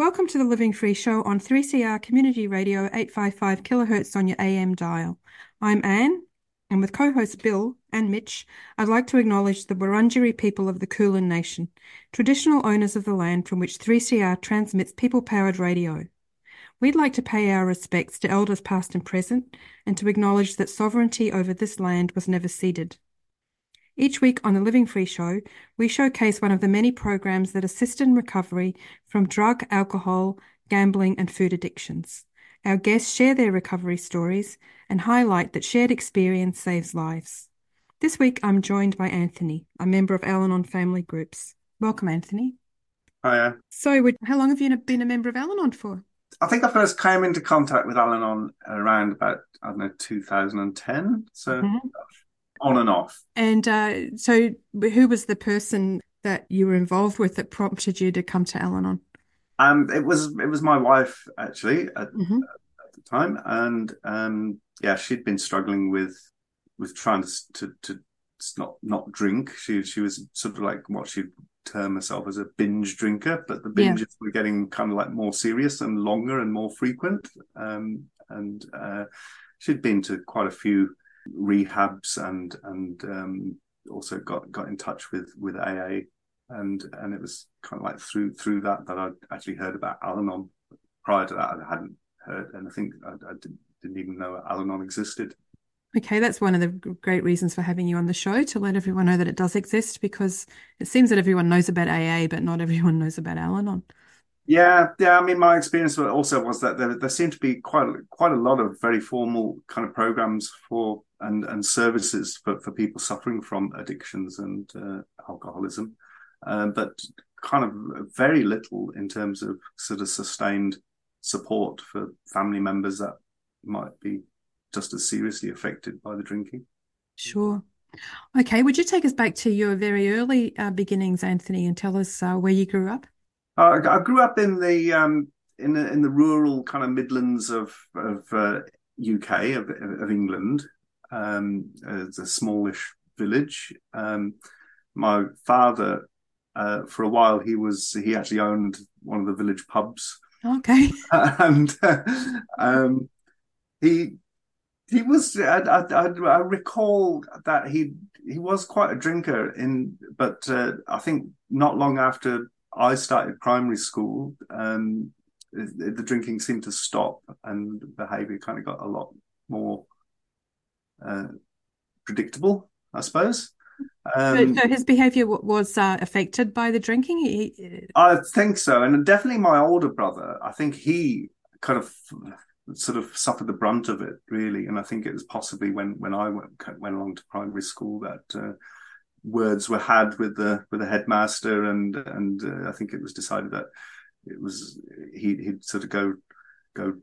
Welcome to the Living Free Show on 3CR Community Radio 855 kilohertz on your AM dial. I'm Anne, and with co-hosts Bill and Mitch, I'd like to acknowledge the Wurundjeri people of the Kulin Nation, traditional owners of the land from which 3CR transmits people-powered radio. We'd like to pay our respects to elders past and present, and to acknowledge that sovereignty over this land was never ceded. Each week on the Living Free Show, we showcase one of the many programs that assist in recovery from drug, alcohol, gambling, and food addictions. Our guests share their recovery stories and highlight that shared experience saves lives. This week, I'm joined by Anthony, a member of Al Anon family groups. Welcome, Anthony. Hiya. So, how long have you been a member of Al Anon for? I think I first came into contact with Al Anon around about, I don't know, 2010. So Mhm. On and off. And uh, so, who was the person that you were involved with that prompted you to come to Al Anon? Um, it was it was my wife actually at, Mhm. at the time, and um, yeah, she'd been struggling with with trying to to, to not not drink. She she was sort of like what she'd term herself as a binge drinker, but the Yeah. binges were getting kind of like more serious and longer and more frequent. Um, and uh, she'd been to quite a few rehabs and and um, also got got in touch with with AA and and it was kind of like through through that that I actually heard about Al-Anon. Prior to that, I hadn't heard, and I think I, I didn't, didn't even know Al-Anon existed. Okay, that's one of the great reasons for having you on the show to let everyone know that it does exist because it seems that everyone knows about AA, but not everyone knows about Al Anon. Yeah, yeah. I mean, my experience also was that there there seemed to be quite quite a lot of very formal kind of programs for and and services for for people suffering from addictions and uh, alcoholism, um, but kind of very little in terms of sort of sustained support for family members that might be just as seriously affected by the drinking. Sure. Okay, would you take us back to your very early uh, beginnings, Anthony, and tell us uh, where you grew up? Uh, I grew up in the um, in the in the rural kind of Midlands of of uh, UK of, of England. Um, it's a smallish village. Um, my father, uh, for a while, he was he actually owned one of the village pubs, Okay. and um, he he was. I, I, I recall that he he was quite a drinker in, but uh, I think not long after I started primary school, um, the, the drinking seemed to stop and behaviour kind of got a lot more uh, predictable, I suppose. So, Um, so his behavior w was uh, affected by the drinking? He, I think so, and definitely my older brother. I think he kind of sort of suffered the brunt of it, really. And I think it was possibly when when I went went along to primary school that uh, words were had with the with the headmaster, and and uh, I think it was decided that it was he he'd sort of go go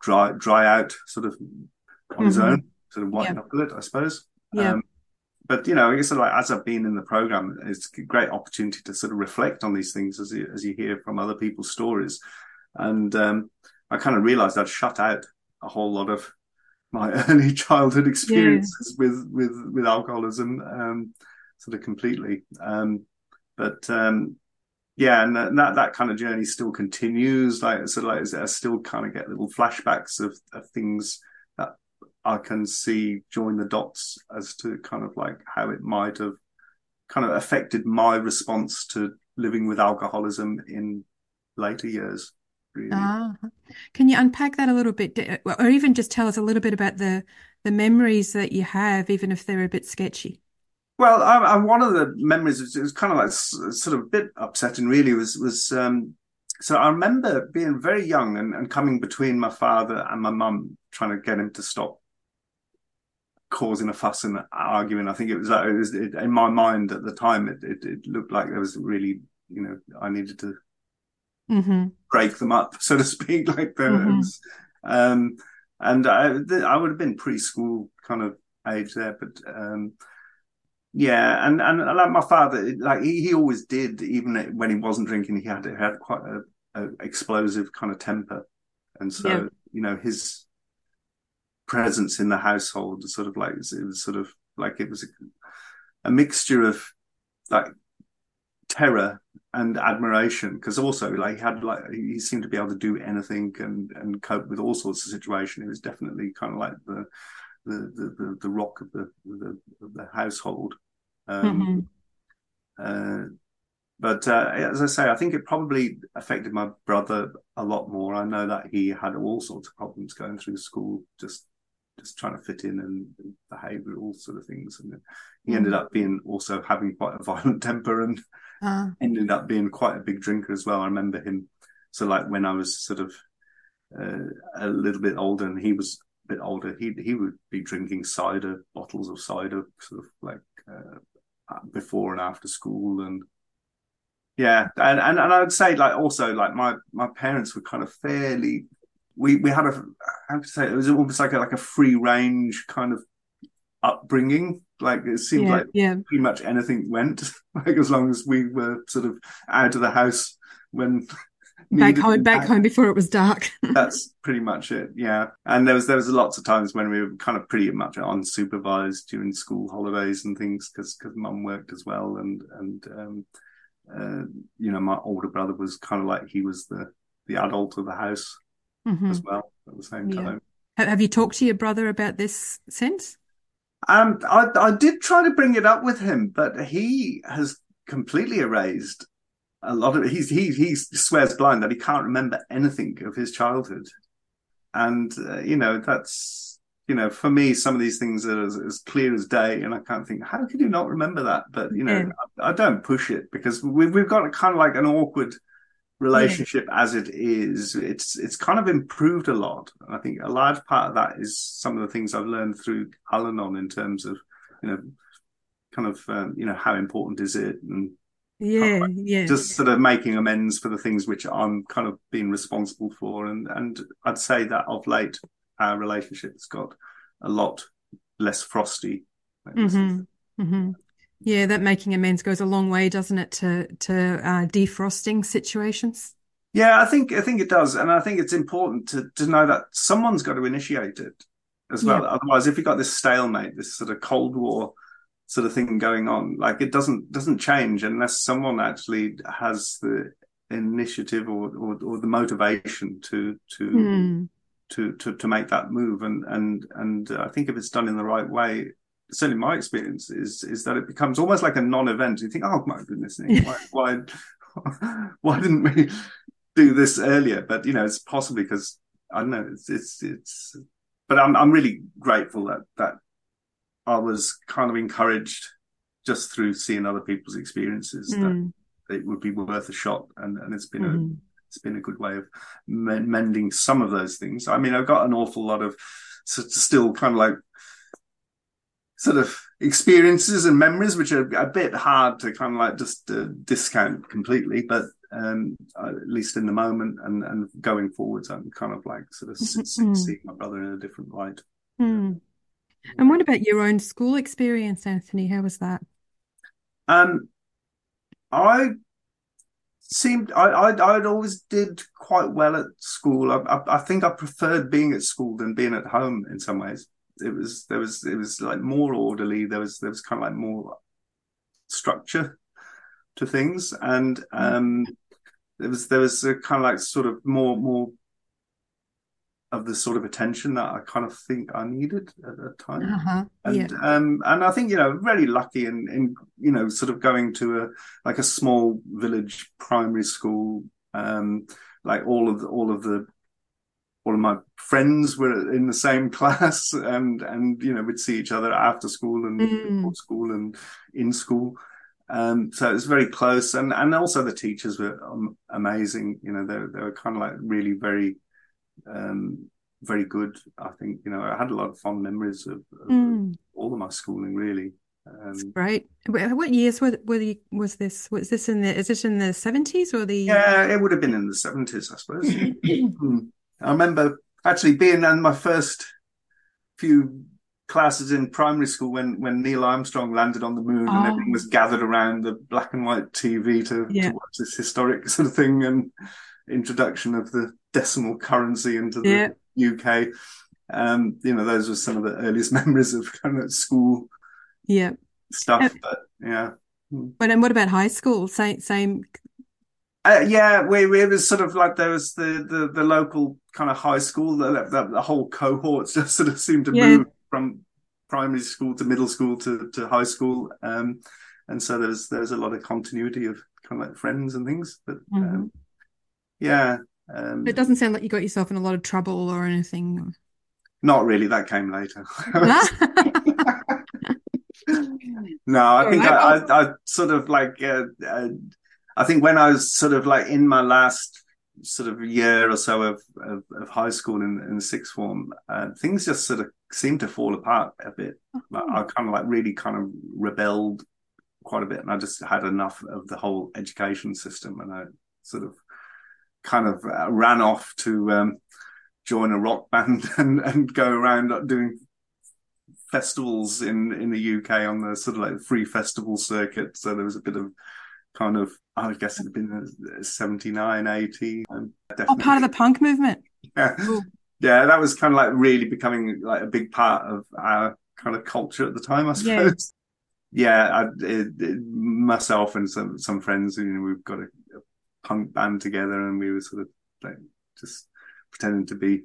dry dry out sort of on his Mhm. own, sort of whiten Yeah. it, I suppose. Yeah. Um, but you know, I guess sort of like as I've been in the program, it's a great opportunity to sort of reflect on these things as you as you hear from other people's stories, and um, I kind of realised I'd shut out a whole lot of my early childhood experiences with with with alcoholism, um, sort of completely. Um, but um, yeah, and that that kind of journey still continues. Like sort of like I still kind of get little flashbacks of, of things I can see join the dots as to kind of like how it might have kind of affected my response to living with alcoholism in later years. Really. Ah, can you unpack that a little bit, or even just tell us a little bit about the the memories that you have, even if they're a bit sketchy? Well, I, I, one of the memories was, it was kind of like sort of a bit upsetting, really. Was was um, so I remember being very young and, and coming between my father and my mum, trying to get him to stop causing a fuss and arguing. I think it was, it was it, in my mind at the time. It, it it looked like there was really, you know, I needed to hmm break them up, so to speak, like there Mhm. was. Um, and I, th- I would have been preschool kind of age there, but um, yeah, and and like my father, like he, he always did, even when he wasn't drinking, he had he had quite a, a explosive kind of temper, and so Yeah. you know his presence in the household sort of like it was sort of like it was a, a mixture of like terror and admiration because also like he had like he seemed to be able to do anything and and cope with all sorts of situations. He was definitely kind of like the the the the, the rock of the, the the household. Um, mm-hmm. uh, but uh, as I say, I think it probably affected my brother a lot more. I know that he had all sorts of problems going through school, just just trying to fit in and behave with all sort of things. And he ended mm. up being also having quite a violent temper and uh. ended up being quite a big drinker as well. I remember him. So like when I was sort of uh, a little bit older and he was a bit older, he he would be drinking cider, bottles of cider, sort of like uh, before and after school and yeah and, and and i would say like also like my my parents were kind of fairly we we had a how to say it, it was almost like a like a free range kind of upbringing. Like it seemed yeah, like yeah. pretty much anything went like as long as we were sort of out of the house when back home back home before it was dark. That's pretty much it yeah. And there was there was lots of times when we were kind of pretty much unsupervised during school holidays and things because because mum worked as well and and um uh, you know, my older brother was kind of like he was the the adult of the house mm-hmm. as well at the same time. Yeah. Have you talked to your brother about this since? Um, I, I did try to bring it up with him, but he has completely erased a lot of. He's he he swears blind that he can't remember anything of his childhood, and uh, you know that's you know, for me, some of these things are as, as, clear as day, and I can't think, how could you not remember that? But you know, yeah. I, I, don't push it because we've we've got a kind of like an awkward relationship yeah. as it is. It's it's kind of improved a lot, I think a large part of that is some of the things I've learned through Al-Anon in terms of, you know, kind of um, you know how important is it and yeah, like yeah. Just sort of making amends for the things which I'm kind of being responsible for, and and I'd say that of late our relationship's got a lot less frosty. Mm-hmm. Mm-hmm. Yeah, that making amends goes a long way, doesn't it, to to uh, defrosting situations? Yeah, I think I think it does, and I think it's important to to know that someone's got to initiate it as well. Yeah. Otherwise, if you've got this stalemate, this sort of Cold War sort of thing going on, like it doesn't doesn't change unless someone actually has the initiative or or, or the motivation to to mm to to to make that move. And and and I think if it's done in the right way, certainly my experience is is that it becomes almost like a non-event. You think, oh my goodness, why why, why didn't we do this earlier? But you know, it's possibly because I don't know. It's it's it's. But I'm I'm really grateful that that I was kind of encouraged just through seeing other people's experiences mm. that it would be worth a shot, and and it's been mm. a it's been a good way of mending some of those things. I mean, I've got an awful lot of still kind of like sort of experiences and memories, which are a bit hard to kind of like just uh, discount completely, but um, at least in the moment and, and going forwards, I'm kind of like sort of mm-hmm. seeing my brother in a different light. Mm. And what about your own school experience, Anthony? How was that? Um, I seemed I I I'd always did quite well at school. I, I, I think I preferred being at school than being at home in some ways. It was there was it was like more orderly. There was there was kind of like more structure to things, and mm. um, there was there was a kind of like sort of more more of the sort of attention that I kind of think I needed at the time. Uh-huh. And yeah. um and I think, you know, very lucky in in you know, sort of going to a like a small village primary school. Um like all of the all of the all of my friends were in the same class and and you know we'd see each other after school and mm. before school and in school um, so it was very close and and also the teachers were um, amazing you know they, they were kind of like really very um, very good. I think you know I had a lot of fond memories of, of mm. all of my schooling. Really, um, great. What years were, were the, was this? Was this in the? Is this in the seventies or the? Yeah, it would have been in the seventies, I suppose. Hmm. I remember actually being in my first few classes in primary school when when Neil Armstrong landed on the moon oh. and everyone was gathered around the black and white TV to, yeah. to watch this historic sort of thing and introduction of the decimal currency into the yeah. UK. Um, you know, those were some of the earliest memories of kind of school yeah stuff. But yeah. But and what about high school? Same same Uh, yeah, we, we, it was sort of like there was the, the, the local kind of high school, the, the, the whole cohort just sort of seemed to yeah. move from primary school to middle school to, to high school. Um, and so there's, there's a lot of continuity of kind of like friends and things, but, um, mm-hmm. um, yeah. Um, it doesn't sound like you got yourself in a lot of trouble or anything. Not really. That came later. no, I think I, I, I, sort of like, uh, uh, I think when I was sort of like in my last sort of year or so of, of, of high school in, in sixth form, uh, things just sort of seemed to fall apart a bit. Oh. I kind of like really kind of rebelled quite a bit, and I just had enough of the whole education system, and I sort of kind of uh, ran off to um, join a rock band and, and go around doing festivals in in the UK on the sort of like free festival circuit. So there was a bit of kind of I guess it'd been 79, 80. Um, oh, part of the punk movement. Yeah. Yeah, that was kind of like really becoming like a big part of our kind of culture at the time, I suppose. Yeah, yeah I, it, it, myself and some some friends, you know, we've got a, a punk band together, and we were sort of like just pretending to be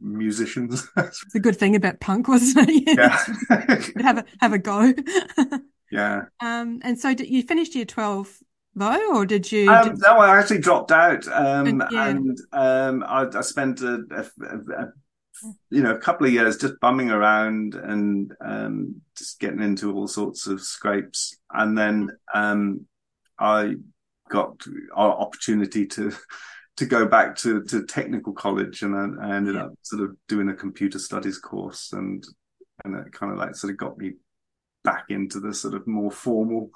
musicians. it's a good thing about punk, wasn't it? Yeah, have a have a go. Yeah. Um, and so did, you finished year twelve though, or did you? Um, did... No, I actually dropped out, um, yeah. and um, I, I spent a, a, a, you know a couple of years just bumming around and um, just getting into all sorts of scrapes, and then um, I got our opportunity to to go back to, to technical college and I, I ended yeah. up sort of doing a computer studies course and and it kind of like sort of got me back into the sort of more formal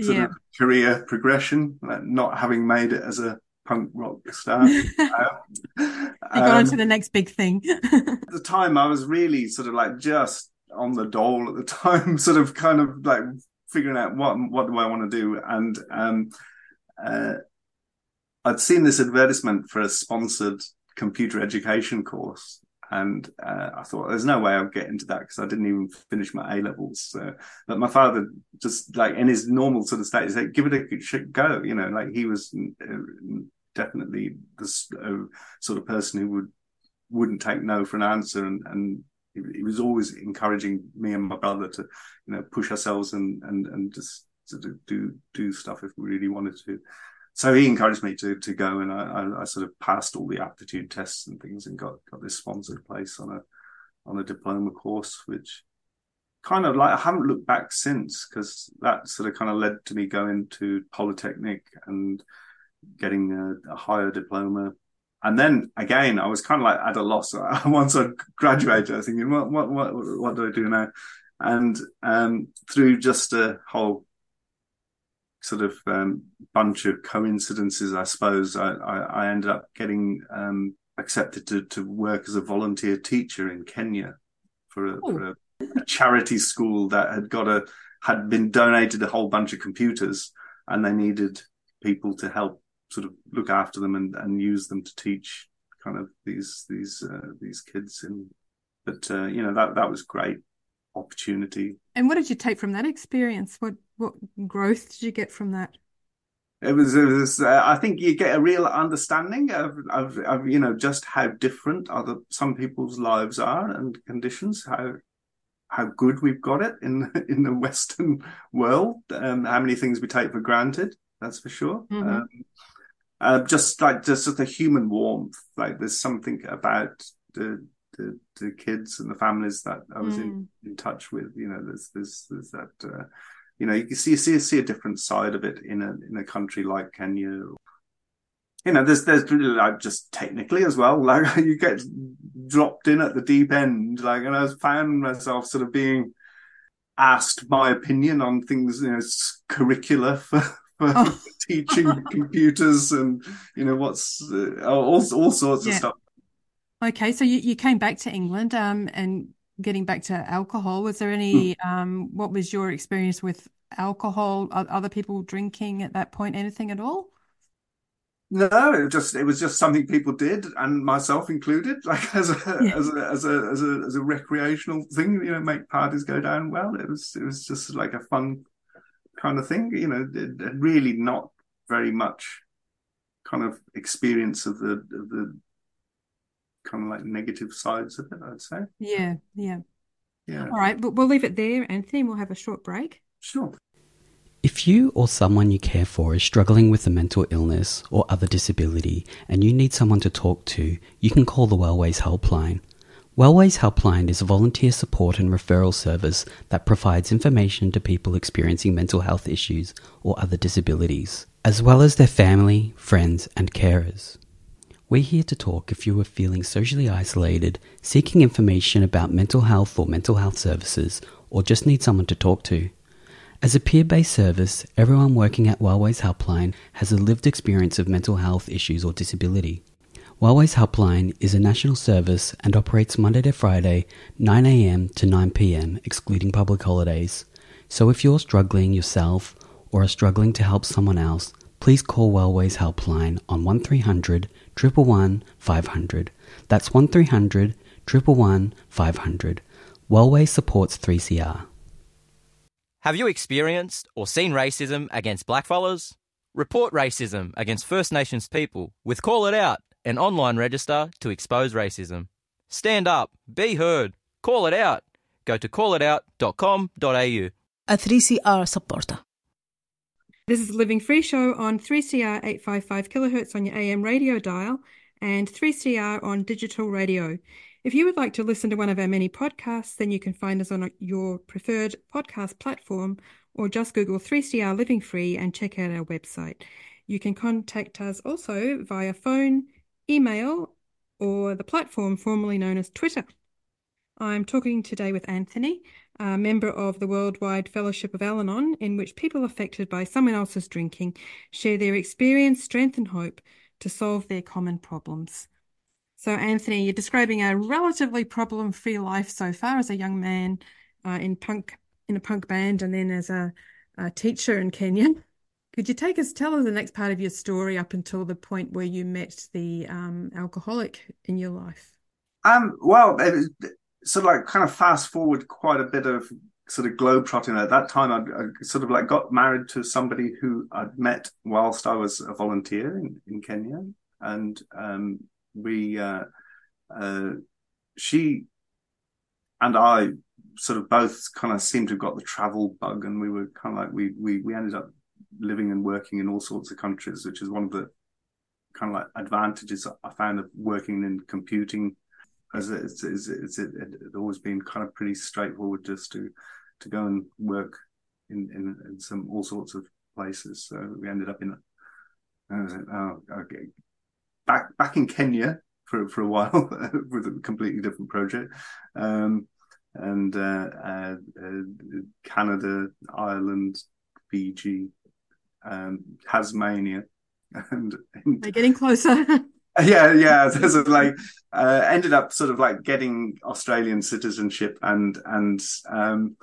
sort yeah. of career progression, like not having made it as a punk rock star. um, you got on to the next big thing. at the time, I was really sort of like just on the dole at the time, sort of kind of like figuring out what what do I want to do, and um, uh, I'd seen this advertisement for a sponsored computer education course. And uh, I thought, there's no way I'll get into that because I didn't even finish my A levels. So, but my father just like in his normal sort of state, he said, give it a go. You know, like he was uh, definitely the uh, sort of person who would, wouldn't take no for an answer. And, and he, was always encouraging me and my brother to, you know, push ourselves and, and, and just sort of do, do stuff if we really wanted to so he encouraged me to to go, and I, I, sort of passed all the aptitude tests and things, and got got this sponsored place on a on a diploma course, which kind of like I haven't looked back since because that sort of kind of led to me going to polytechnic and getting a, a higher diploma. And then again, I was kind of like at a loss once I graduated. I was thinking, what, what, what, what do I do now? And um, through just a whole sort of um, bunch of coincidences, I suppose, I, I, I ended up getting um, accepted to, to work as a volunteer teacher in Kenya for a, for a, a, charity school that had got a had been donated a whole bunch of computers, and they needed people to help sort of look after them and, and use them to teach kind of these these uh, these kids. And but uh, you know that that was great opportunity. And what did you take from that experience? What what growth did you get from that? It was, it was uh, I think you get a real understanding of, of, of, you know, just how different other some people's lives are and conditions, how how good we've got it in in the Western world, um, how many things we take for granted. That's for sure. Mm-hmm. Um, uh, just like just the human warmth, like there's something about the the, the kids and the families that I was mm. in, in touch with. You know, there's there's there's that. Uh, you know, you can see see see a different side of it in a in a country like Kenya. You know, there's there's like just technically as well, like you get dropped in at the deep end, like, and I found myself sort of being asked my opinion on things, you know, curricula for, for oh. teaching computers and you know what's uh, all all sorts yeah. of stuff. Okay, so you, you came back to England um, and getting back to alcohol, was there any, mm. um, what was your experience with alcohol? Other people drinking at that point, anything at all? No, it just it was just something people did, and myself included, like as a yeah. as a as a as a as a recreational thing, you know, make parties go down well. It was it was just like a fun kind of thing, you know, really not very much kind of experience of the of the kind of like negative sides of it. I'd say. Yeah, yeah, yeah. All right, but we'll leave it there, Anthony. We'll have a short break. Sure. If you or someone you care for is struggling with a mental illness or other disability and you need someone to talk to, you can call the Wellways Helpline. Wellways Helpline is a volunteer support and referral service that provides information to people experiencing mental health issues or other disabilities, as well as their family, friends, and carers. We're here to talk if you are feeling socially isolated, seeking information about mental health or mental health services, or just need someone to talk to. As a peer based service, everyone working at Wellways Helpline has a lived experience of mental health issues or disability. Wellways Helpline is a national service and operates Monday to Friday, 9am to 9pm, excluding public holidays. So if you're struggling yourself or are struggling to help someone else, please call Wellways Helpline on 1300 111 500. That's 1300 111 500. Wellway supports 3CR. Have you experienced or seen racism against blackfellas? Report racism against First Nations people with Call It Out, an online register to expose racism. Stand up, be heard, call it out. Go to callitout.com.au. A 3CR supporter. This is Living Free Show on 3CR 855 kilohertz on your AM radio dial and 3CR on digital radio. If you would like to listen to one of our many podcasts, then you can find us on your preferred podcast platform or just Google 3CR Living Free and check out our website. You can contact us also via phone, email, or the platform formerly known as Twitter. I'm talking today with Anthony, a member of the Worldwide Fellowship of Al Anon, in which people affected by someone else's drinking share their experience, strength, and hope to solve their common problems. So, Anthony, you're describing a relatively problem-free life so far as a young man uh, in punk in a punk band, and then as a, a, teacher in Kenya. Could you take us, tell us the next part of your story up until the point where you met the um, alcoholic in your life? Um, well, sort of like kind of fast forward quite a bit of sort of globe trotting. At that time, I, I, sort of like got married to somebody who I'd met whilst I was a volunteer in, in Kenya, and um, we uh, uh, she and I sort of both kind of seemed to have got the travel bug, and we were kind of like we we we ended up living and working in all sorts of countries, which is one of the kind of like advantages I found of working in computing. It's, it's, it, it always been kind of pretty straightforward just to to go and work in, in, in some all sorts of places. So we ended up in. Oh, okay, back back in Kenya for for a while with a completely different project, um, and uh, uh, uh, Canada, Ireland, Fiji, um, Tasmania, and, and they're getting closer. yeah, yeah. There's a, like uh, ended up sort of like getting Australian citizenship and and um,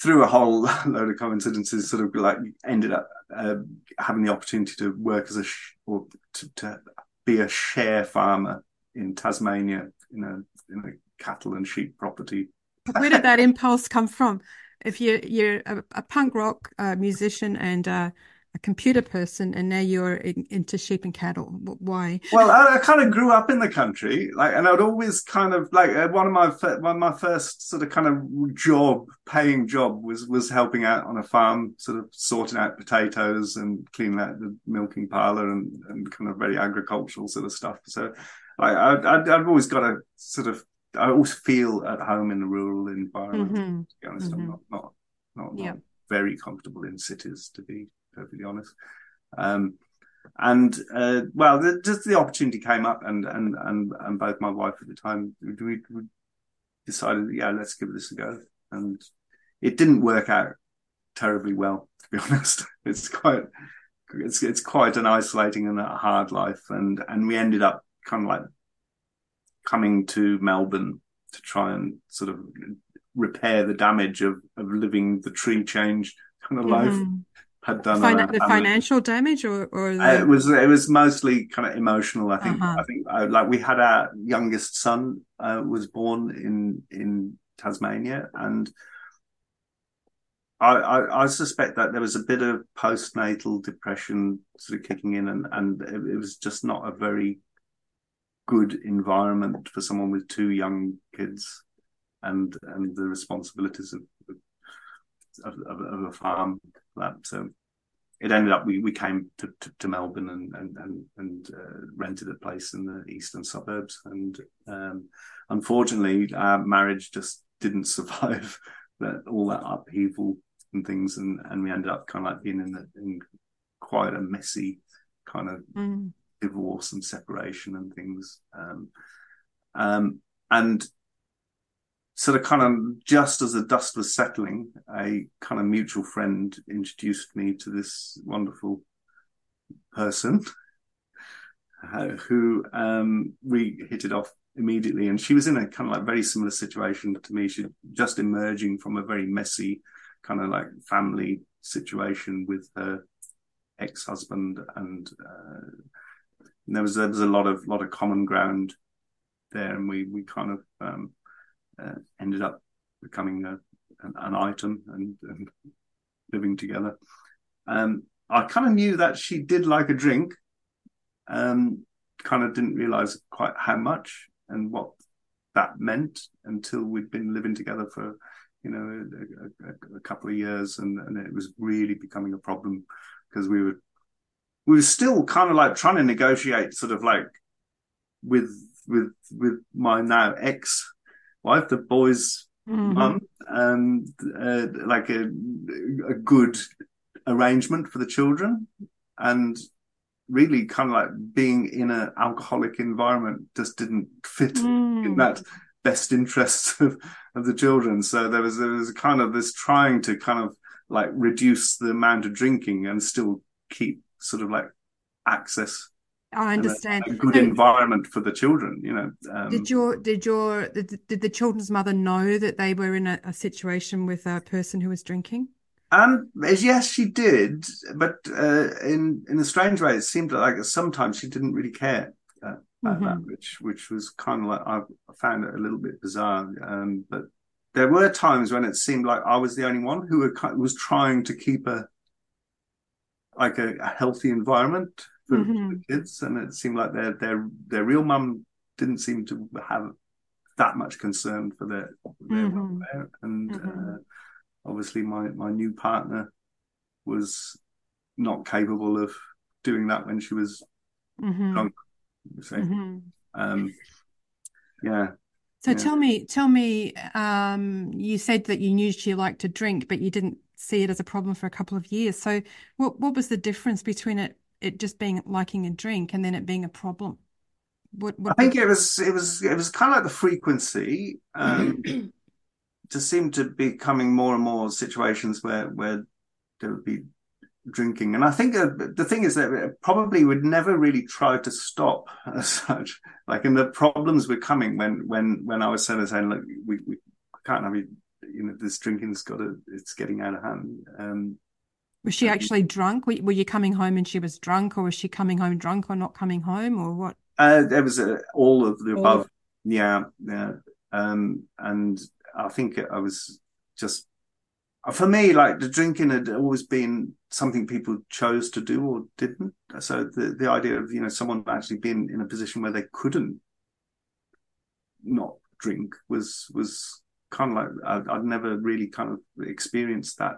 through a whole load of coincidences, sort of like ended up uh, having the opportunity to work as a sh- or to, to be a share farmer in Tasmania in a in a cattle and sheep property. Where did that impulse come from? If you're you're a, a punk rock uh, musician and uh, a computer person, and now you're in, into sheep and cattle, why? Well, I, I, kind of grew up in the country, like, and I'd always kind of like uh, one of my one of my first sort of kind of job, paying job was was helping out on a farm, sort of sorting out potatoes and cleaning out the milking parlor and and kind of very agricultural sort of stuff. So, I, I I've always got a sort of I always feel at home in the rural environment. Mm-hmm. To be honest, mm-hmm. I'm not not not, not yep. very comfortable in cities to be perfectly honest. Um, and uh, well, the, just the opportunity came up, and and and and both my wife at the time we, we decided, yeah, let's give this a go, and it didn't work out terribly well, to be honest. It's quite it's it's quite an isolating and a hard life, and and we ended up kind of like coming to Melbourne to try and sort of repair the damage of of living the tree change kind of life. Had done the financial damage or or the... uh, it was it was mostly kind of emotional i think uh-huh. i think uh, like we had our youngest son uh, was born in in tasmania and I, I, I suspect that there was a bit of postnatal depression sort of kicking in, and and it, it was just not a very good environment for someone with two young kids and and the responsibilities of of, of, of a farm. That so it ended up we, we came to, to, to Melbourne and and and, and uh, rented a place in the eastern suburbs. And um, unfortunately, our marriage just didn't survive that all that upheaval and things, and and we ended up kind of like being in the, in quite a messy kind of Mm. divorce and separation and things. Um, um, and sort of kind of just as the dust was settling, a kind of mutual friend introduced me to this wonderful person uh, who um, we hit it off immediately. And she was in a kind of like very similar situation to me. She just emerging from a very messy kind of like family situation with her ex-husband and uh, there was there was a lot of lot of common ground there and we we kind of um, uh, ended up becoming a, an, an item and, and living together. Um, I kind of knew that she did like a drink um, kind of didn't realize quite how much and what that meant until we'd been living together for you know a, a, a couple of years and, and it was really becoming a problem because we were we were still kind of like trying to negotiate sort of like with with with my now ex wife the boys Mhm. mum um uh, like a a good arrangement for the children and really kind of like being in an alcoholic environment just didn't fit in Mm. that best interests of, of the children. So there was there was kind of this trying to kind of like reduce the amount of drinking and still keep sort of like access I and a- understand. a, good So environment for the children. You know, um, Did your did your did, did the children's mother know that they were in a, a situation with a person who was drinking? Um, yes, she did, but uh, in in a strange way, it seemed like sometimes she didn't really care uh, about that, Mhm. which which was kind of like I found it a little bit bizarre. Um, but there were times when it seemed like I was the only one who were, was trying to keep a like a, a healthy environment for, for Mhm. the kids, and it seemed like their their their real mum didn't seem to have that much concern for their their Mhm. welfare, and Mhm. uh, obviously my my new partner was not capable of doing that when she was drunk. You say, hmm um, yeah, So Yeah. tell me, tell me, um, you said that you knew she liked to drink, but you didn't see it as a problem for a couple of years. So what what was the difference between it it just being liking a drink and then it being a problem? What I think it was it was it was kind of like the frequency. Um, just seemed to be coming more and more situations where where there would be drinking, and I think uh, the thing is that probably would never really try to stop as such. Like, and the problems were coming when when when I was saying, saying look, we we can't have you. You know, this drinking's got to, it's getting out of hand. Um, was she um, actually drunk? Were, were you coming home and she was drunk, or was she coming home drunk or not coming home, or what? Uh, there was uh, all of the All above. Yeah, yeah. Um, and I think I was just for me, like the drinking had always been something people chose to do or didn't. So the the idea of you know someone actually being in a position where they couldn't not drink was was kind of like I'd, I'd never really kind of experienced that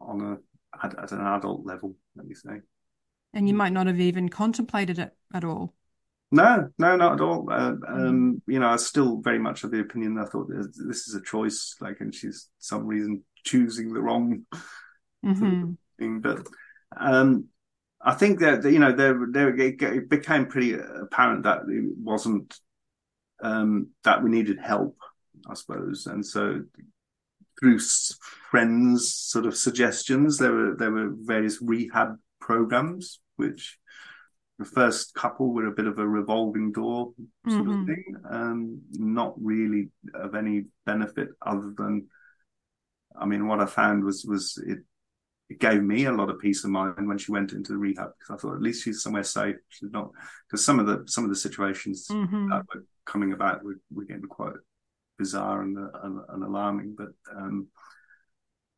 on a at, at an adult level. Let me say. And you might not have even contemplated it at all. No, no, not at all. Uh, um, you know, I was still very much of the opinion. That I thought this is a choice, like, and she's some reason choosing the wrong hmm thing. But um, I think that you know, there, there it it became pretty apparent that it wasn't um, that we needed help, I suppose, and so through friends' sort of suggestions, there were there were various rehab programs which the first couple were a bit of a revolving door sort Mhm. of thing, um, not really of any benefit other than, I mean, what I found was was it it gave me a lot of peace of mind when she went into the rehab because I thought at least she's somewhere safe. She's not because some of the some of the situations hmm that were coming about were, were getting quite bizarre and, and, and alarming. But um,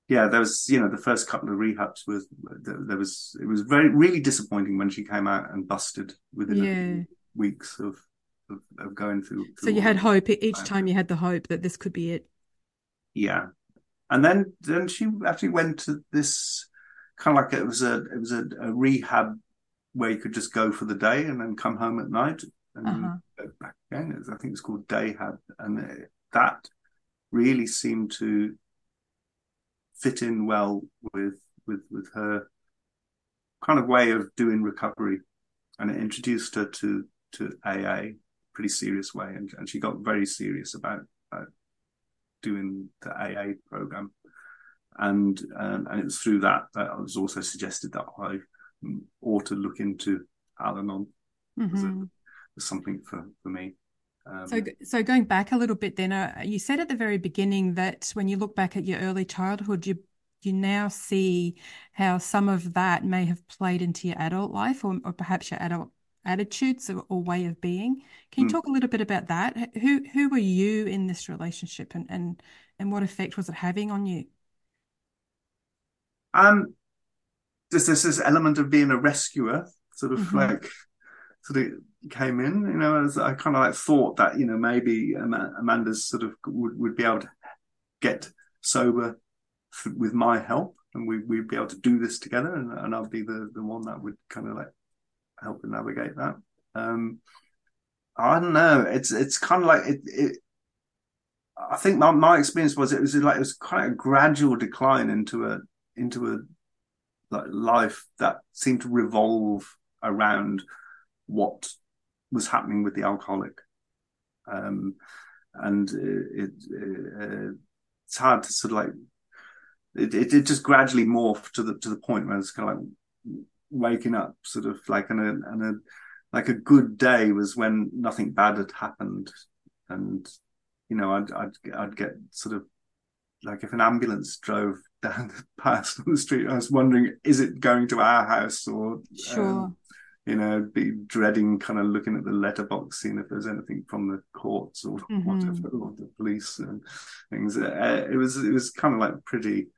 yeah, there was you know the first couple of rehabs was there was it was very really disappointing when she came out and busted within Yeah. weeks of, of of going through. So you had hope each time you had the hope that this could be it. Yeah, and then then she actually went to this kind of like it was a it was a, a rehab where you could just go for the day and then come home at night and Uh-huh. go back again. I think it's called Dayhab, and it- that really seemed to fit in well with with with her kind of way of doing recovery, and it introduced her to to AA pretty serious way, and and she got very serious about, about doing the AA program, and um, and it was through that that I was also suggested that I ought to look into Al-Anon Mhm. as something for for me. Um, So, so going back a little bit, then uh, you said at the very beginning that when you look back at your early childhood, you you now see how some of that may have played into your adult life, or, or perhaps your adult attitudes or, or way of being. Can you Mm. talk a little bit about that? Who who were you in this relationship, and and and what effect was it having on you? Um, there's this, this element of being a rescuer, sort of Mhm. like, sort of came in, you know, as I kind of like thought that, you know, maybe Amanda's sort of would, would be able to get sober with my help and we, we'd be able to do this together and, and I'll be the, the one that would kind of like help navigate that. Um, I don't know. It's, it's kind of like it, it I think my, my experience was it was like it was quite a gradual decline into a into a like life that seemed to revolve around what was happening with the alcoholic. Um, and it, it uh, it's hard to sort of like it, it, it just gradually morphed to the to the point where it's kind of like waking up sort of like and a and a like a good day was when nothing bad had happened and you know I'd I'd I'd get sort of like if an ambulance drove down the past on the street, I was wondering, is it going to our house or Sure. um, you know, be dreading kind of looking at the letterbox, seeing if there's anything from the courts or Mhm. whatever, or the police and things. Uh, it was it was kind of like pretty,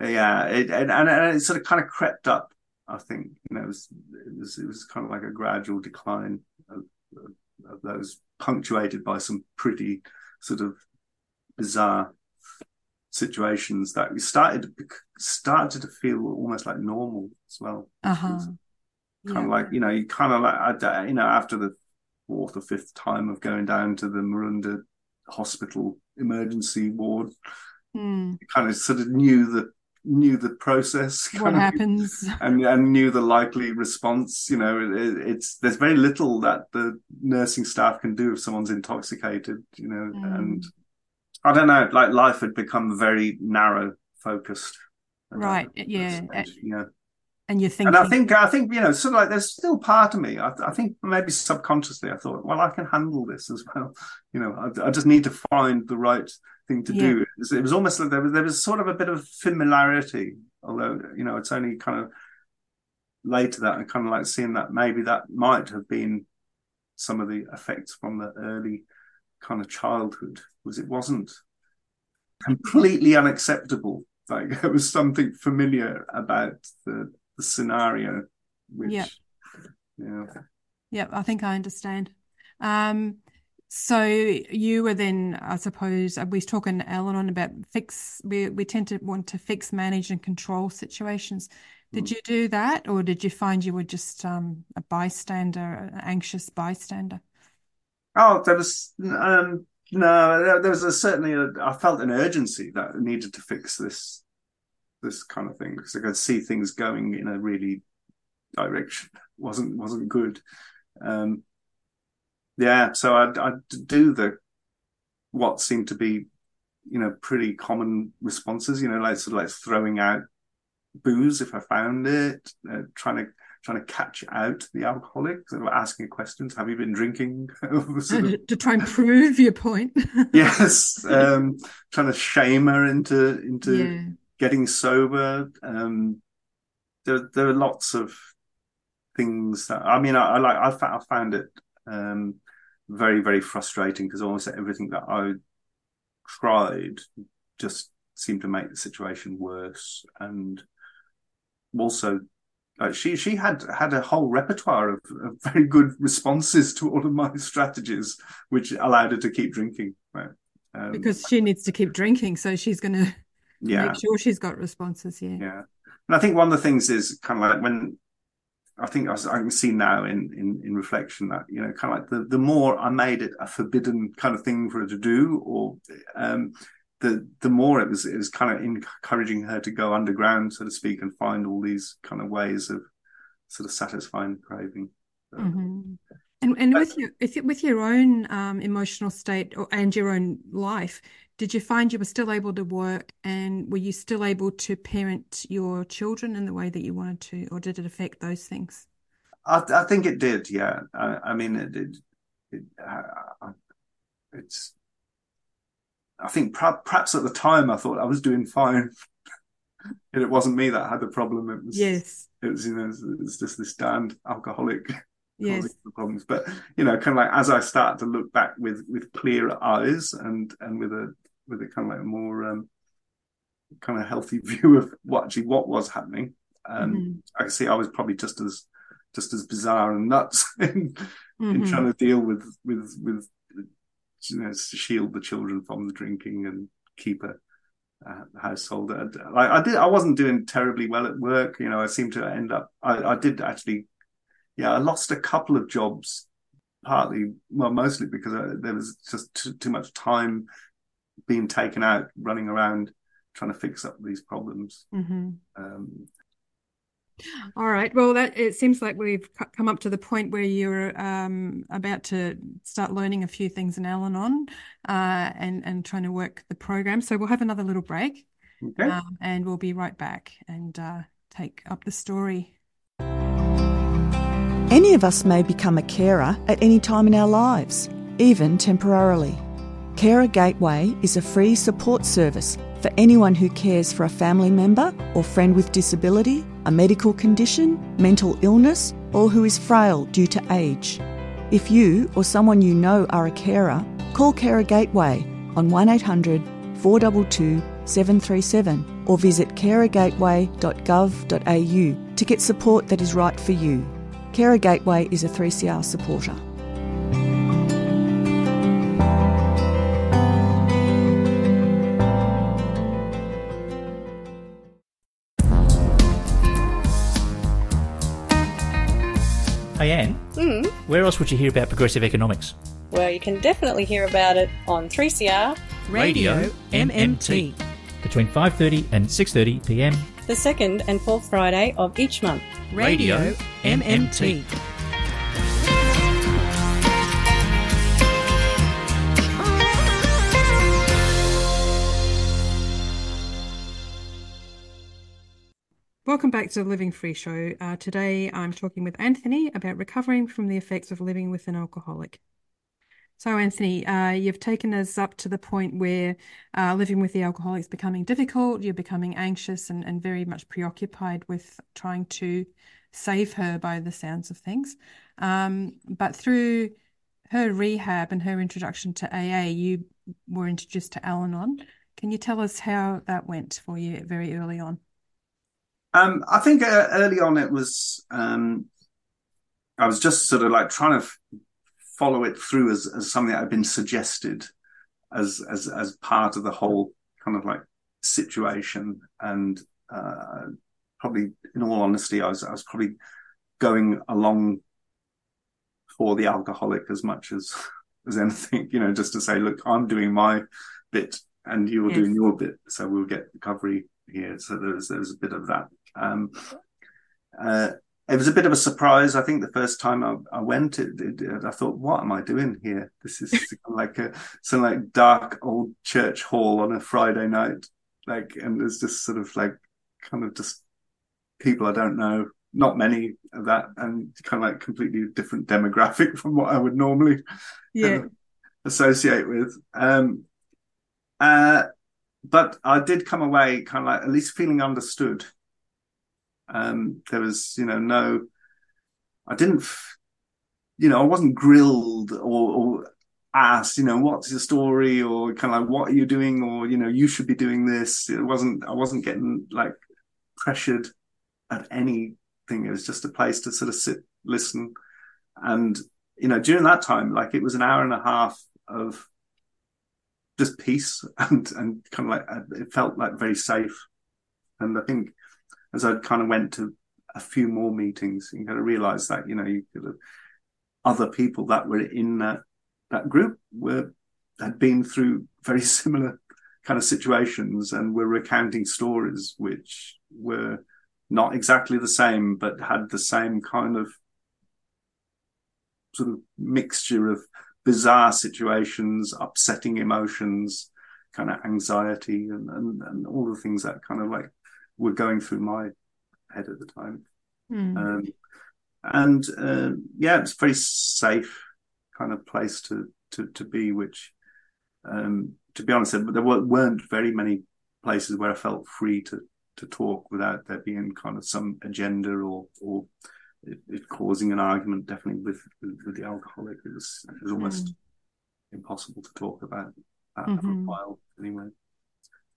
yeah. It, and, and it sort of kind of crept up. I think you know, it was it was, it was kind of like a gradual decline of, of, of those, punctuated by some pretty sort of bizarre situations that we started started to feel almost like normal as well. Uh-huh. Kind of like you know, you kind of like I you know after the fourth or fifth time of going down to the Maroondah Hospital emergency ward, you kind of sort of knew the knew the process. What kind of, happens? and and knew the likely response. You know, it, it's there's very little that the nursing staff can do if someone's intoxicated. You know, Mm. and I don't know, like life had become very narrow focused. Right, yeah. stage, yeah. And you're thinking, And I think I think you know, sort of like there's still part of me. I, I think maybe subconsciously I thought, well, I can handle this as well. You know, I, I just need to find the right thing to Yeah. do. It was, it was almost like there was there was sort of a bit of familiarity, although you know it's only kind of later that I kind of like seeing that maybe that might have been some of the effects from the early kind of childhood was it wasn't completely unacceptable. Like it was something familiar about the, the scenario, which Yeah. yeah. yeah, I think I understand. Um, so you were then, I suppose, uh, we was talking, Al-Anon, about fix. We we tend to want to fix, manage, and control situations. Did Mm. you do that, or did you find you were just um, a bystander, an anxious bystander? Oh, there was um no, there, there was a, certainly a, I felt an urgency that needed to fix this this kind of thing because I could see things going in a really direction wasn't wasn't good. Um, yeah, so I'd, I'd do the what seemed to be you know pretty common responses. You know, like sort of like throwing out booze if I found it, uh, trying to trying to catch out the alcoholic, sort of asking questions. Have you been drinking? Sort of- to, try and prove your point. yes, um, trying to shame her into into Yeah. Getting sober. Um, there there are lots of things that I mean. I, I like. I, I found it um, very very frustrating because almost everything that I tried just seemed to make the situation worse. And also, she she had had a whole repertoire of, of, very good responses to all of my strategies, which allowed her to keep drinking. Right? Um, because she needs to keep drinking, so she's going to yeah. make sure she's got responses. Yeah, yeah. And I think one of the things is kind of like when I think I, I, can see now in, in, in reflection that you know kind of like the, the more I made it a forbidden kind of thing for her to do, or um, the the more it was it was kind of encouraging her to go underground, so to speak, and find all these kind of ways of sort of satisfying the craving. mm-hmm. And and with your with your own um, emotional state or, and your own life, did you find you were still able to work, and were you still able to parent your children in the way that you wanted to, or did it affect those things? I, I think it did. Yeah, I, I mean, it, it, it uh, it's I think perhaps at the time I thought I was doing fine, and it wasn't me that had the problem. It was yes, it was you know it was just this damned alcoholic yes. causing the problems. But you know, kind of like as I start to look back with with clearer eyes and and with a with a kind of like a more um, kind of healthy view of what actually what was happening, um, mm-hmm. I can see I was probably just as just as bizarre and nuts in, mm-hmm. in trying to deal with with with you know, to shield the children from the drinking and keep a, a household. Like I did, I wasn't doing terribly well at work. You know, I seemed to end up. I, I did actually. Yeah, I lost a couple of jobs, partly, well, mostly because I, uh, there was just too, too much time being taken out running around trying to fix up these problems. Mm-hmm. Um, all right. Well, that it seems like we've come up to the point where you're um, about to start learning a few things in Al-Anon uh, and and trying to work the program. So we'll have another little break, okay. um, and we'll be right back and uh, take up the story. Any of us may become a carer at any time in our lives, even temporarily. Carer Gateway is a free support service for anyone who cares for a family member or friend with disability, a medical condition, mental illness, or who is frail due to age. If you or someone you know are a carer, call Carer Gateway on 1800 422 737 or visit carergateway.gov.au to get support that is right for you. Carer Gateway is a 3CR supporter. Else would you hear about progressive economics? Well, you can definitely hear about it on 3CR Radio MMT between 5:30 and 6:30 p.m. the second and fourth Friday of each month. Radio MMT. Welcome back to the Living Free Show. Uh, today I'm talking with Anthony about recovering from the effects of living with an alcoholic. So, Anthony, uh, you've taken us up to the point where uh, living with the alcoholic is becoming difficult. You're becoming anxious and, and very much preoccupied with trying to save her by the sounds of things. Um, but through her rehab and her introduction to AA, you were introduced to Al Anon. Can you tell us how that went for you very early on? Um, I think uh, early on it was um, I was just sort of like trying to f- follow it through as, as something that had been suggested as as as part of the whole kind of like situation, and uh, probably in all honesty, I was I was probably going along for the alcoholic as much as as anything, you know, just to say, look, I'm doing my bit and you're yes. doing your bit, so we'll get recovery here. So there's there's a bit of that um, uh, it was a bit of a surprise. I think the first time I, I went, it, it, I thought, "What am I doing here? This is like a some like dark old church hall on a Friday night, like, and there's just sort of like kind of just people I don't know, not many of that, and kind of like completely different demographic from what I would normally yeah. associate with. Um, uh, but I did come away kind of like at least feeling understood um, there was, you know, no, I didn't, you know, I wasn't grilled or, or asked, you know, what's your story or kind of like, what are you doing? Or, you know, you should be doing this. It wasn't, I wasn't getting like pressured at anything. It was just a place to sort of sit, listen. And, you know, during that time, like it was an hour and a half of just peace and, and kind of like, it felt like very safe. And I think as I kind of went to a few more meetings, you kind of realized that, you know, you could have other people that were in that that group were had been through very similar kind of situations and were recounting stories which were not exactly the same, but had the same kind of sort of mixture of bizarre situations, upsetting emotions, kind of anxiety, and, and, and all the things that kind of like were going through my head at the time. Mm. Um, and uh, yeah, it's a very safe kind of place to to to be. Which, um, to be honest, there weren't very many places where I felt free to to talk without there being kind of some agenda or or it, it causing an argument. Definitely with with, the alcoholic, it was it was almost mm. impossible to talk about that mm-hmm. for a mm-hmm. while anyway.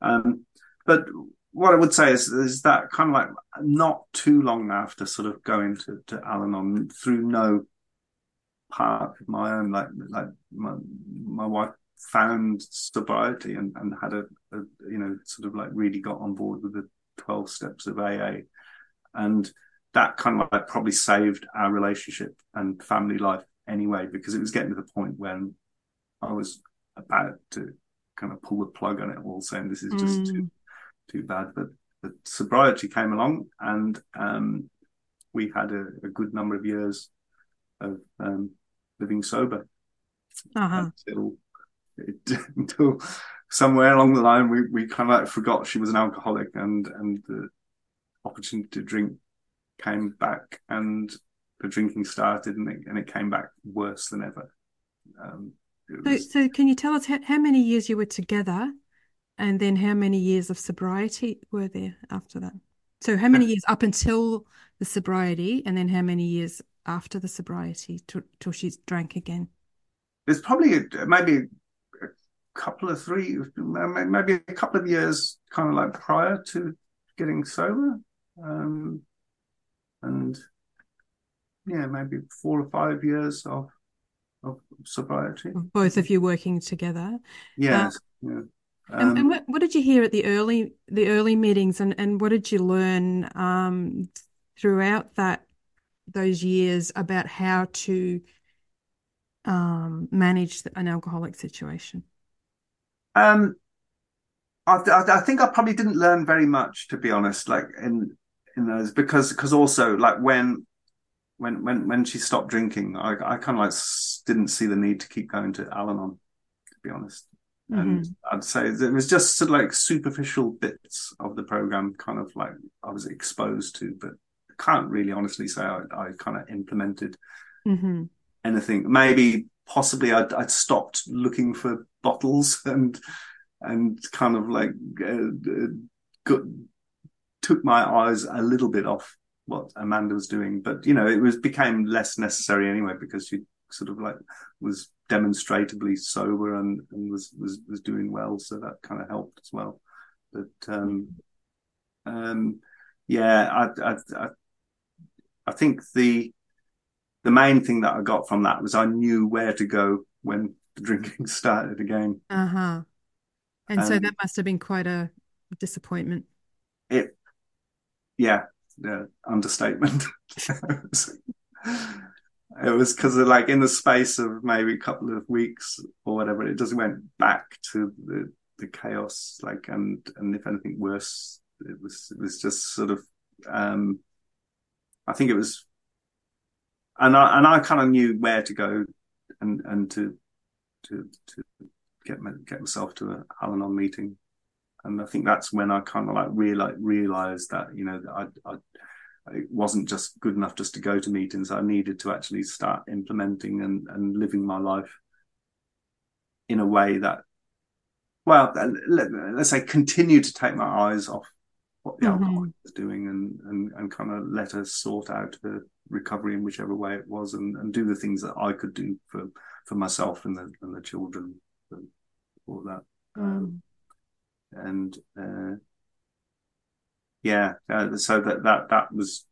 Um, but what I would say is, is that kind of like not too long after sort of going to, to Al-Anon through no part of my own, like, like my, my wife found sobriety and, and had a, a, you know, sort of like really got on board with the 12 steps of AA. And that kind of like probably saved our relationship and family life anyway, because it was getting to the point when I was about to kind of pull the plug on it all, saying this is just mm. too too bad. But, but sobriety came along, and um, we had a, a, good number of years of um, living sober uh-huh. until it, until somewhere along the line we, we kind of like forgot she was an alcoholic, and and the opportunity to drink came back, and the drinking started, and it, and it came back worse than ever. Um, was... so, so, can you tell us how, how many years you were together and then how many years of sobriety were there after that? So how many years up until the sobriety, and then how many years after the sobriety till, till she drank again? There's probably a, maybe a couple of three, maybe a couple of years, kind of like prior to getting sober, um, and yeah, maybe four or five years of of sobriety. Both of you working together. Yes. Uh, yeah. Um, and, and what, what, did you hear at the early the early meetings, and, and what did you learn um, throughout that those years about how to um, manage an alcoholic situation? Um, I, I, I, think I probably didn't learn very much, to be honest. Like in in those, because because also like when when when when she stopped drinking, I, I kind of like didn't see the need to keep going to Al-Anon, to be honest. Mm-hmm. And I'd say it was just sort of like superficial bits of the program, kind of like I was exposed to, but I can't really honestly say I, I kind of implemented mm-hmm. anything. Maybe possibly I'd, I'd, stopped looking for bottles and and kind of like uh, uh, got, took my eyes a little bit off what Amanda was doing, but you know it was became less necessary anyway because she sort of like was demonstrably sober and, and was, was was doing well, so that kind of helped as well. But um, um, yeah, I, I, I I think the the main thing that I got from that was I knew where to go when the drinking started again. Uh huh. And um, so that must have been quite a disappointment. It, yeah, yeah understatement. It was because like in the space of maybe a couple of weeks or whatever, it just went back to the, the chaos, like, and, and if anything worse, it was, it was just sort of, um, I think it was, and I, and I kind of knew where to go and, and to, to, to get, my, get myself to an Al-Anon meeting. And I think that's when I kind of like realized, realized that, you know, I, I, it wasn't just good enough just to go to meetings. I needed to actually start implementing and, and living my life in a way that, well, let, us say, continue to take my eyes off what the mm-hmm. alcohol is doing and, and, and kind of let us sort out the recovery in whichever way it was, and, and do the things that I could do for for myself and the and the children, and all that. Um, and uh, yeah, uh, so that that that was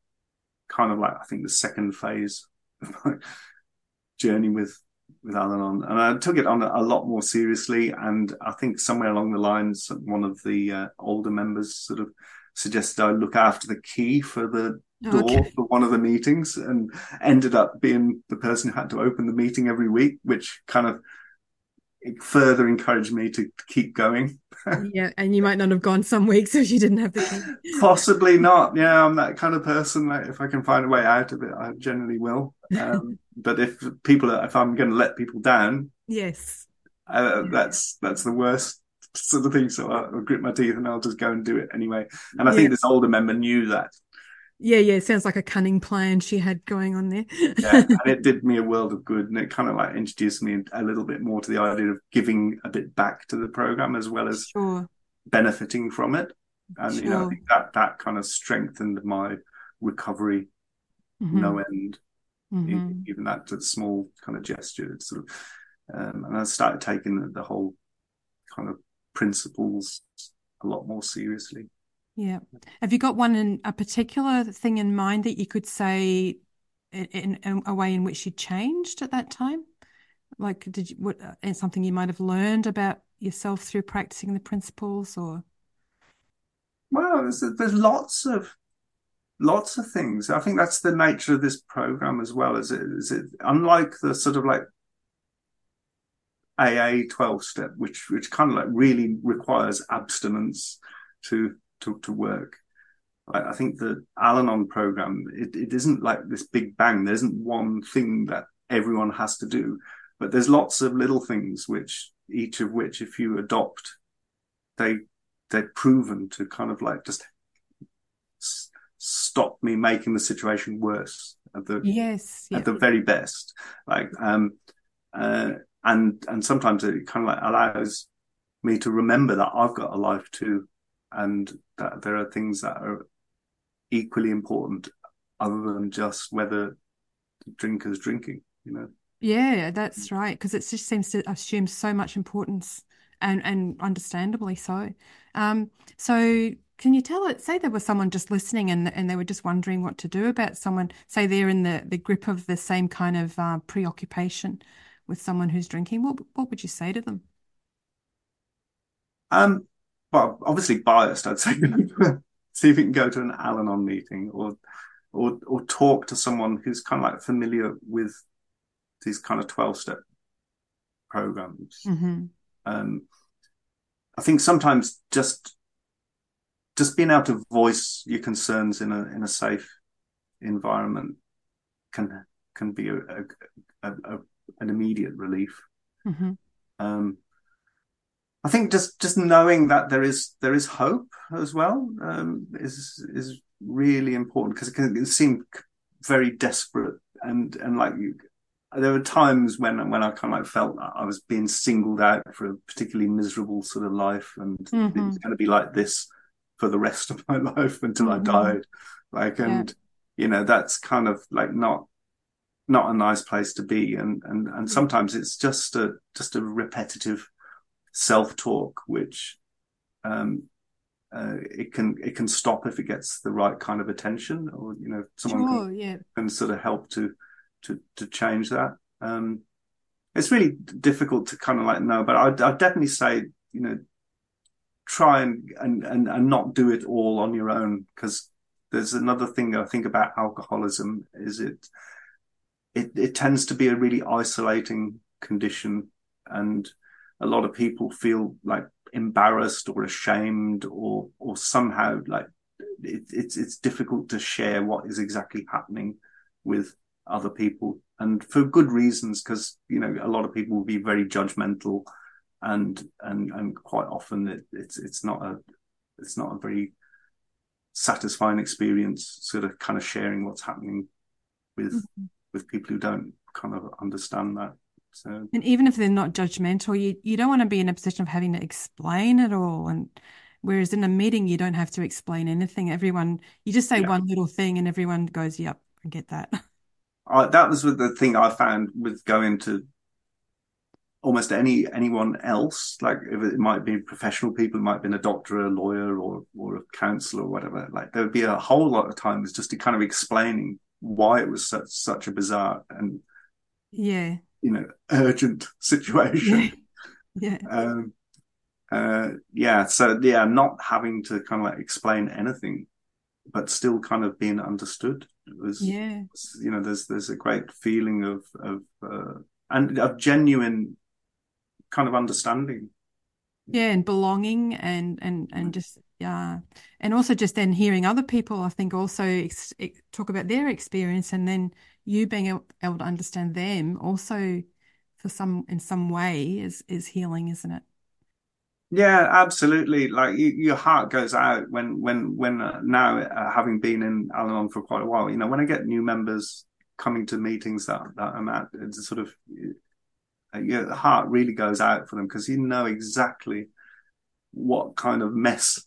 kind of like I think the second phase of my journey with with Al-Anon, and I took it on a, lot more seriously. And I think somewhere along the lines, one of the uh, older members sort of suggested I look after the key for the door okay. for one of the meetings, and ended up being the person who had to open the meeting every week, which kind of further encouraged me to keep going. yeah, and you might not have gone some weeks if you didn't have the key. Possibly not. Yeah, I'm that kind of person. Like, if I can find a way out of it, I generally will. Um, but if people, are, if I'm going to let people down, yes, uh, that's that's the worst sort of thing. So I'll, I'll, grit my teeth and I'll just go and do it anyway. And I think this older member knew that. Yeah, yeah, it sounds like a cunning plan she had going on there. yeah, and it did me a world of good, and it kind of like introduced me a little bit more to the idea of giving a bit back to the program as well as sure. benefiting from it. And sure. you know, I think that that kind of strengthened my recovery mm-hmm. no end. Mm-hmm. Even that small kind of gesture, sort of, um, and I started taking the, the whole kind of principles a lot more seriously. Yeah. Have you got one in a particular thing in mind that you could say in, in a way in which you changed at that time? Like, did you, what, uh, something you might have learned about yourself through practicing the principles or? Well, there's, there's lots of, lots of things. I think that's the nature of this program as well. Is it, is it unlike the sort of like AA 12 step, which, which kind of like really requires abstinence to to, to work. I, I think the Al-Anon program, it, it isn't like this big bang. There isn't one thing that everyone has to do, but there's lots of little things which each of which, if you adopt, they they're proven to kind of like just s- stop me making the situation worse at the yes at the very best. Like um uh and and sometimes it kind of like allows me to remember that I've got a life too, and that there are things that are equally important other than just whether the drinker's drinking, you know. Yeah, that's right. Because it just seems to assume so much importance and, and understandably so. Um, so can you tell it, say there was someone just listening and, and they were just wondering what to do about someone, say they're in the, the grip of the same kind of uh, preoccupation with someone who's drinking, what, what would you say to them? Um, well, obviously biased, I'd say. See if you can go to an Al-Anon meeting or, or, or talk to someone who's kind of like familiar with these kind of 12 step programs. Mm-hmm. Um, I think sometimes just, just being able to voice your concerns in a, in a safe environment can, can be a, a, a an immediate relief. Mm-hmm. Um, I think just just knowing that there is there is hope as well um, is is really important because it can, it can seem very desperate and and like you, there were times when when I kind of like felt I was being singled out for a particularly miserable sort of life and mm-hmm. it was going to be like this for the rest of my life until mm-hmm. I died like and yeah. you know that's kind of like not not a nice place to be and and and sometimes it's just a just a repetitive self-talk, which um, uh, it can it can stop if it gets the right kind of attention, or you know, someone sure, can, yeah. can sort of help to to to change that. Um, it's really difficult to kind of like know, but I'd, I'd definitely say you know try and, and and and not do it all on your own because there's another thing I think about alcoholism is it it it tends to be a really isolating condition and a lot of people feel like embarrassed or ashamed or or somehow like it, it's it's difficult to share what is exactly happening with other people and for good reasons because you know a lot of people will be very judgmental and and and quite often it, it's it's not a it's not a very satisfying experience sort of kind of sharing what's happening with mm-hmm. with people who don't kind of understand that so, and even if they're not judgmental, you you don't want to be in a position of having to explain it all. And whereas in a meeting, you don't have to explain anything. Everyone, you just say yeah. one little thing, and everyone goes, "Yep, I get that. I, that was the thing I found with going to almost any anyone else. Like if it might be professional people, it might have been a doctor, a lawyer, or or a counselor, or whatever. Like there would be a whole lot of times just to kind of explaining why it was such such a bizarre and yeah, you know, urgent situation. Yeah. Um, uh, yeah. So yeah, not having to kind of like explain anything, but still kind of being understood was, Yeah. you know, there's there's a great feeling of of uh, and of genuine kind of understanding. Yeah, and belonging and and and just yeah, and also just then hearing other people, I think also ex ex talk about their experience, and then you being able, to understand them also for some in some way is is healing, isn't it? Yeah, absolutely. Like you, your heart goes out when when when uh, now uh, having been in Al-Anon for quite a while, you know, when I get new members coming to meetings that that I'm at, it's sort of uh, your heart really goes out for them because you know exactly what kind of mess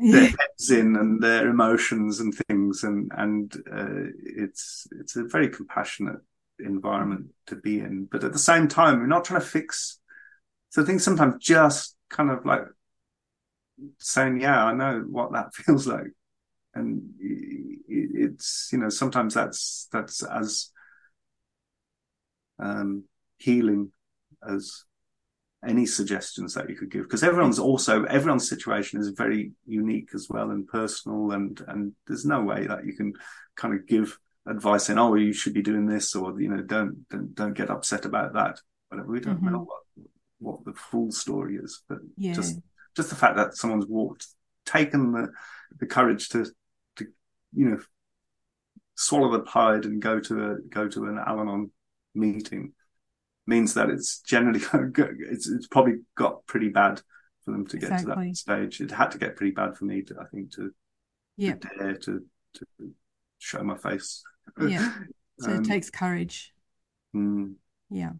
their heads in and their emotions and things, and and uh, it's it's a very compassionate environment to be in. But at the same time, we're not trying to fix. So I think sometimes just kind of like saying, "Yeah, I know what that feels like," and it's you know sometimes that's that's as um, healing as any suggestions that you could give because everyone's also everyone's situation is very unique as well and personal and and there's no way that you can kind of give advice saying oh you should be doing this or you know don't don't, don't get upset about that whatever we don't Mhm. know what what the full story is but Yeah. just just the fact that someone's walked taken the the courage to to you know swallow the pride and go to a go to an Al-Anon meeting means that it's generally it's it's probably got pretty bad for them to get Exactly. to that stage. It had to get pretty bad for me to I think to, Yeah. to dare to to show my face. Yeah. So Um, it takes courage. mm. Yeah.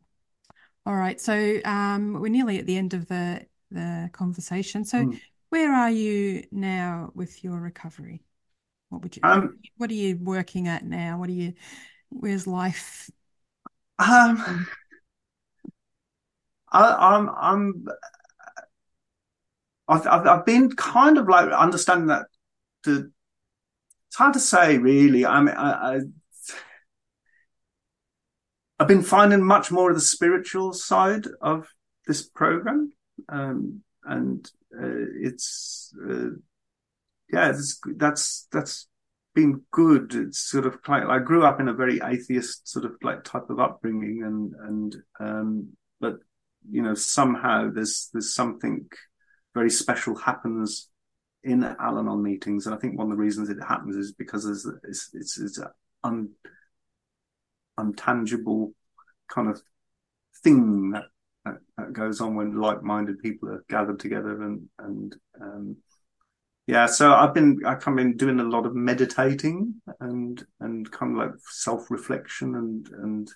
All right. So um, we're nearly at the end of the the conversation. So Mm. where are you now with your recovery? What would you, Um, what are you working at now? What are you, where's life? Um, I'm, I'm, I've, I've, been kind of like understanding that the, it's hard to say really. I mean, I, I, I've been finding much more of the spiritual side of this program. Um, and, uh, it's, uh, yeah, that's, that's been good. It's sort of like, I grew up in a very atheist sort of like type of upbringing and, and, um, but, you know, somehow there's, there's something very special happens in Al-Anon meetings. And I think one of the reasons it happens is because there's, it's, it's, it's an un, untangible kind of thing that, that, that goes on when like-minded people are gathered together and, and, um, yeah, so I've been I've of been doing a lot of meditating and and kind of like self reflection and and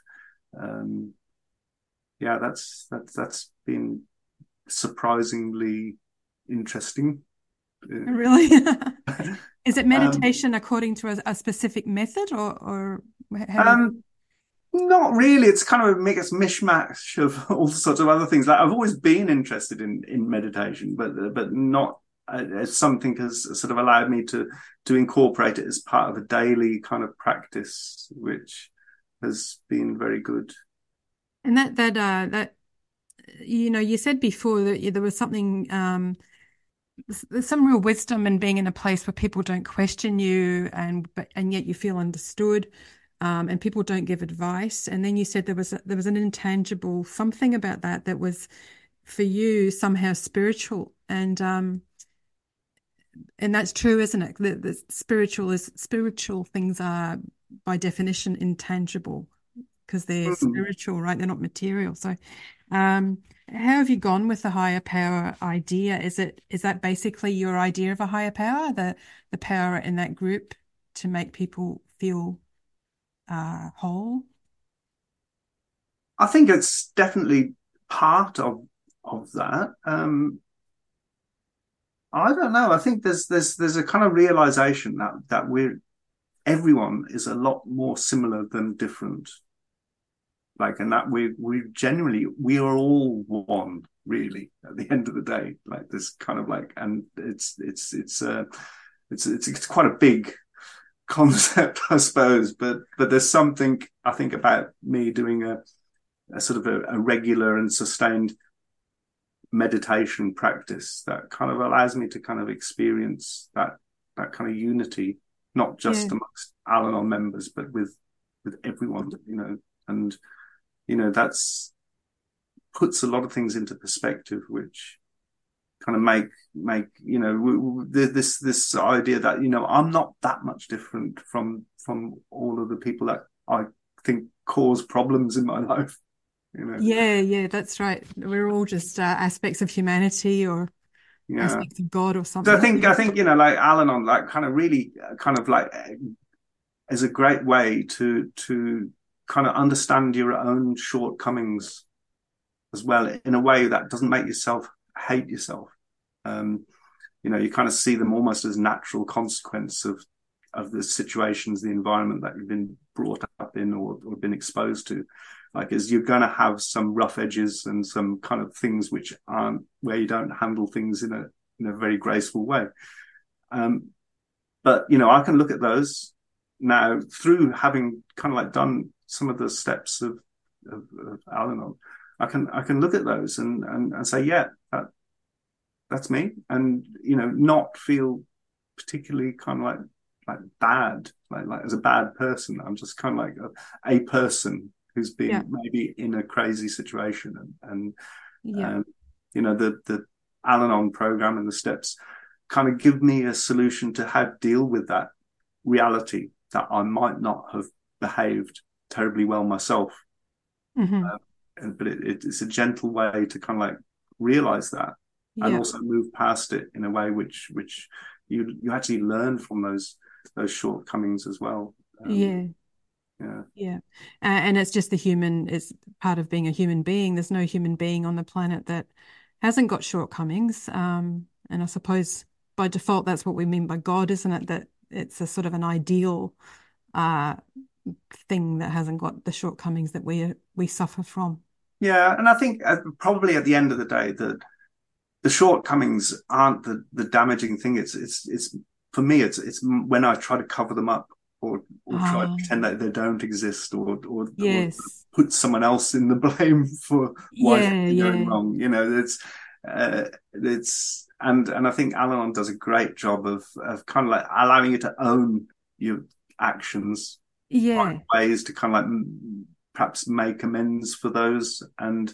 um, yeah, that's that's that's been surprisingly interesting. Really? Is it meditation according to a, a specific method or, or you- Um, not really. It's kind of a mix mishmash of all sorts of other things. Like I've always been interested in in meditation, but but not uh, as something has sort of allowed me to to incorporate it as part of a daily kind of practice, which has been very good. And that that uh that you know you said before that there was something um there's some real wisdom in being in a place where people don't question you and but and yet you feel understood um and people don't give advice. And then you said there was a, there was an intangible something about that that was for you somehow spiritual. And um and that's true isn't it? The, the spiritual is spiritual things are by definition intangible because they're Mhm. spiritual, right? They're not material. So, um, how have you gone with the higher power idea? Is it is that basically your idea of a higher power, the the power in that group to make people feel uh, whole? I think it's definitely part of of that. Um, I don't know. I think there's there's there's a kind of realization that that we're everyone is a lot more similar than different. Like, and that we we genuinely we are all one, really. At the end of the day, like this kind of like, and it's it's it's uh it's it's it's quite a big concept, I suppose. But but there's something I think about me doing a, a sort of a, a, regular and sustained meditation practice that kind of allows me to kind of experience that that kind of unity, not just yeah. amongst Al-Anon members, but with with everyone, you know, and you know that's puts a lot of things into perspective, which kind of make make you know this this idea that you know I'm not that much different from from all of the people that I think cause problems in my life. You know? Yeah, yeah, that's right. We're all just uh, aspects of humanity or yeah. aspects of God or something. So I think I think you know, like Al-Anon, like kind of really, uh, kind of like is a great way to to kind of understand your own shortcomings as well in a way that doesn't make yourself hate yourself. Um, you know, you kind of see them almost as natural consequence of of the situations, the environment that you've been brought up in or, or been exposed to. Like, is you're going to have some rough edges and some kind of things which aren't where you don't handle things in a in a very graceful way. Um, but you know, I can look at those now through having kind of like done some of the steps of, of, of Al-Anon. I can I can look at those and and, and say, yeah, that that's me, and you know, not feel particularly kind of like like bad, like like as a bad person. I'm just kind of like a, a person who's been yeah. maybe in a crazy situation, and and yeah. um, you know the the Al-Anon program and the steps kind of give me a solution to how to deal with that reality that I might not have behaved terribly well myself. Mm-hmm. Uh, but it, it, it's a gentle way to kind of like realize that yeah. and also move past it in a way which which you you actually learn from those those shortcomings as well. Um, yeah. Yeah. Yeah. Uh, and it's just the human is part of being a human being. There's no human being on the planet that hasn't got shortcomings. Um, and I suppose by default, that's what we mean by God, isn't it? That it's a sort of an ideal uh, thing that hasn't got the shortcomings that we we suffer from. Yeah, and I think uh, probably at the end of the day that the shortcomings aren't the, the damaging thing. It's it's it's for me. It's it's when I try to cover them up or, or try to ah. pretend that they don't exist or or, yes. or, put someone else in the blame for why yeah, yeah. going wrong. You know, it's uh, it's and and I think Al-Anon does a great job of of kind of like allowing you to own your actions. Yeah, ways to kind of like perhaps make amends for those and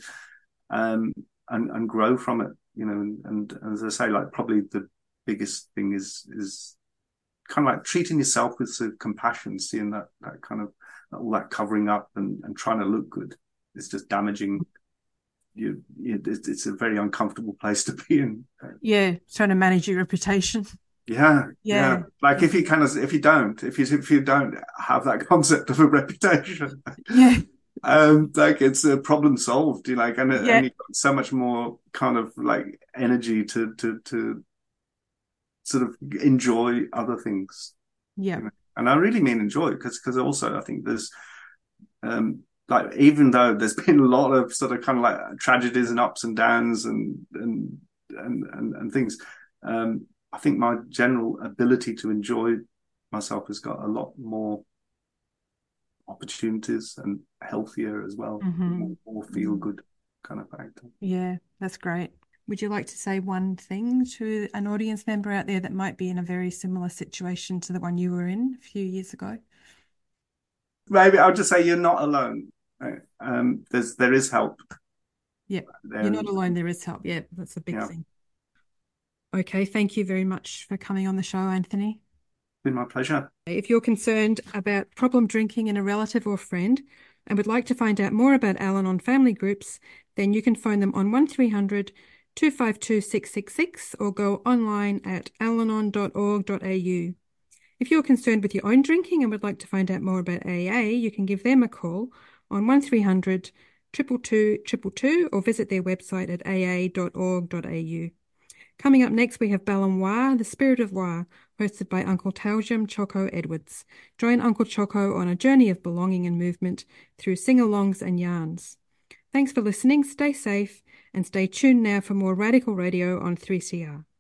um and and grow from it you know, and, and, as I say, like probably the biggest thing is is kind of like treating yourself with sort of compassion, seeing that that kind of all that covering up and, and trying to look good is just damaging you. It's, it's a very uncomfortable place to be in. Yeah, trying to manage your reputation. Yeah, yeah, yeah. Like if you kind of if you don't if you if you don't have that concept of a reputation, yeah, um like it's a problem solved you like and, yeah. and you got so much more kind of like energy to to to sort of enjoy other things yeah you know? and i really mean enjoy because because also i think there's um like even though there's been a lot of sort of kind of like tragedies and ups and downs and and and and, and things um i think my general ability to enjoy myself has got a lot more opportunities and healthier as well, mm-hmm. more, more feel mm-hmm. good kind of factor. Yeah, that's great. Would you like to say one thing to an audience member out there that might be in a very similar situation to the one you were in a few years ago? Maybe I'll just say you're not alone. Um, there's there is help. Yeah, there you're not alone. There is help. Yeah, that's a big yeah. thing. Okay, thank you very much for coming on the show, Anthony It's been my pleasure. If you're concerned about problem drinking in a relative or friend and would like to find out more about Al Anon family groups, then you can phone them on 1300 252 666 or go online at alanon.org.au. If you're concerned with your own drinking and would like to find out more about AA, you can give them a call on 1300 222 222 or visit their website at aa.org.au. Coming up next, we have Balam Wa, the Spirit of Wa, hosted by Uncle Taljum Choco Edwards. Join Uncle Choco on a journey of belonging and movement through sing alongs and yarns. Thanks for listening, stay safe, and stay tuned now for more radical radio on 3CR.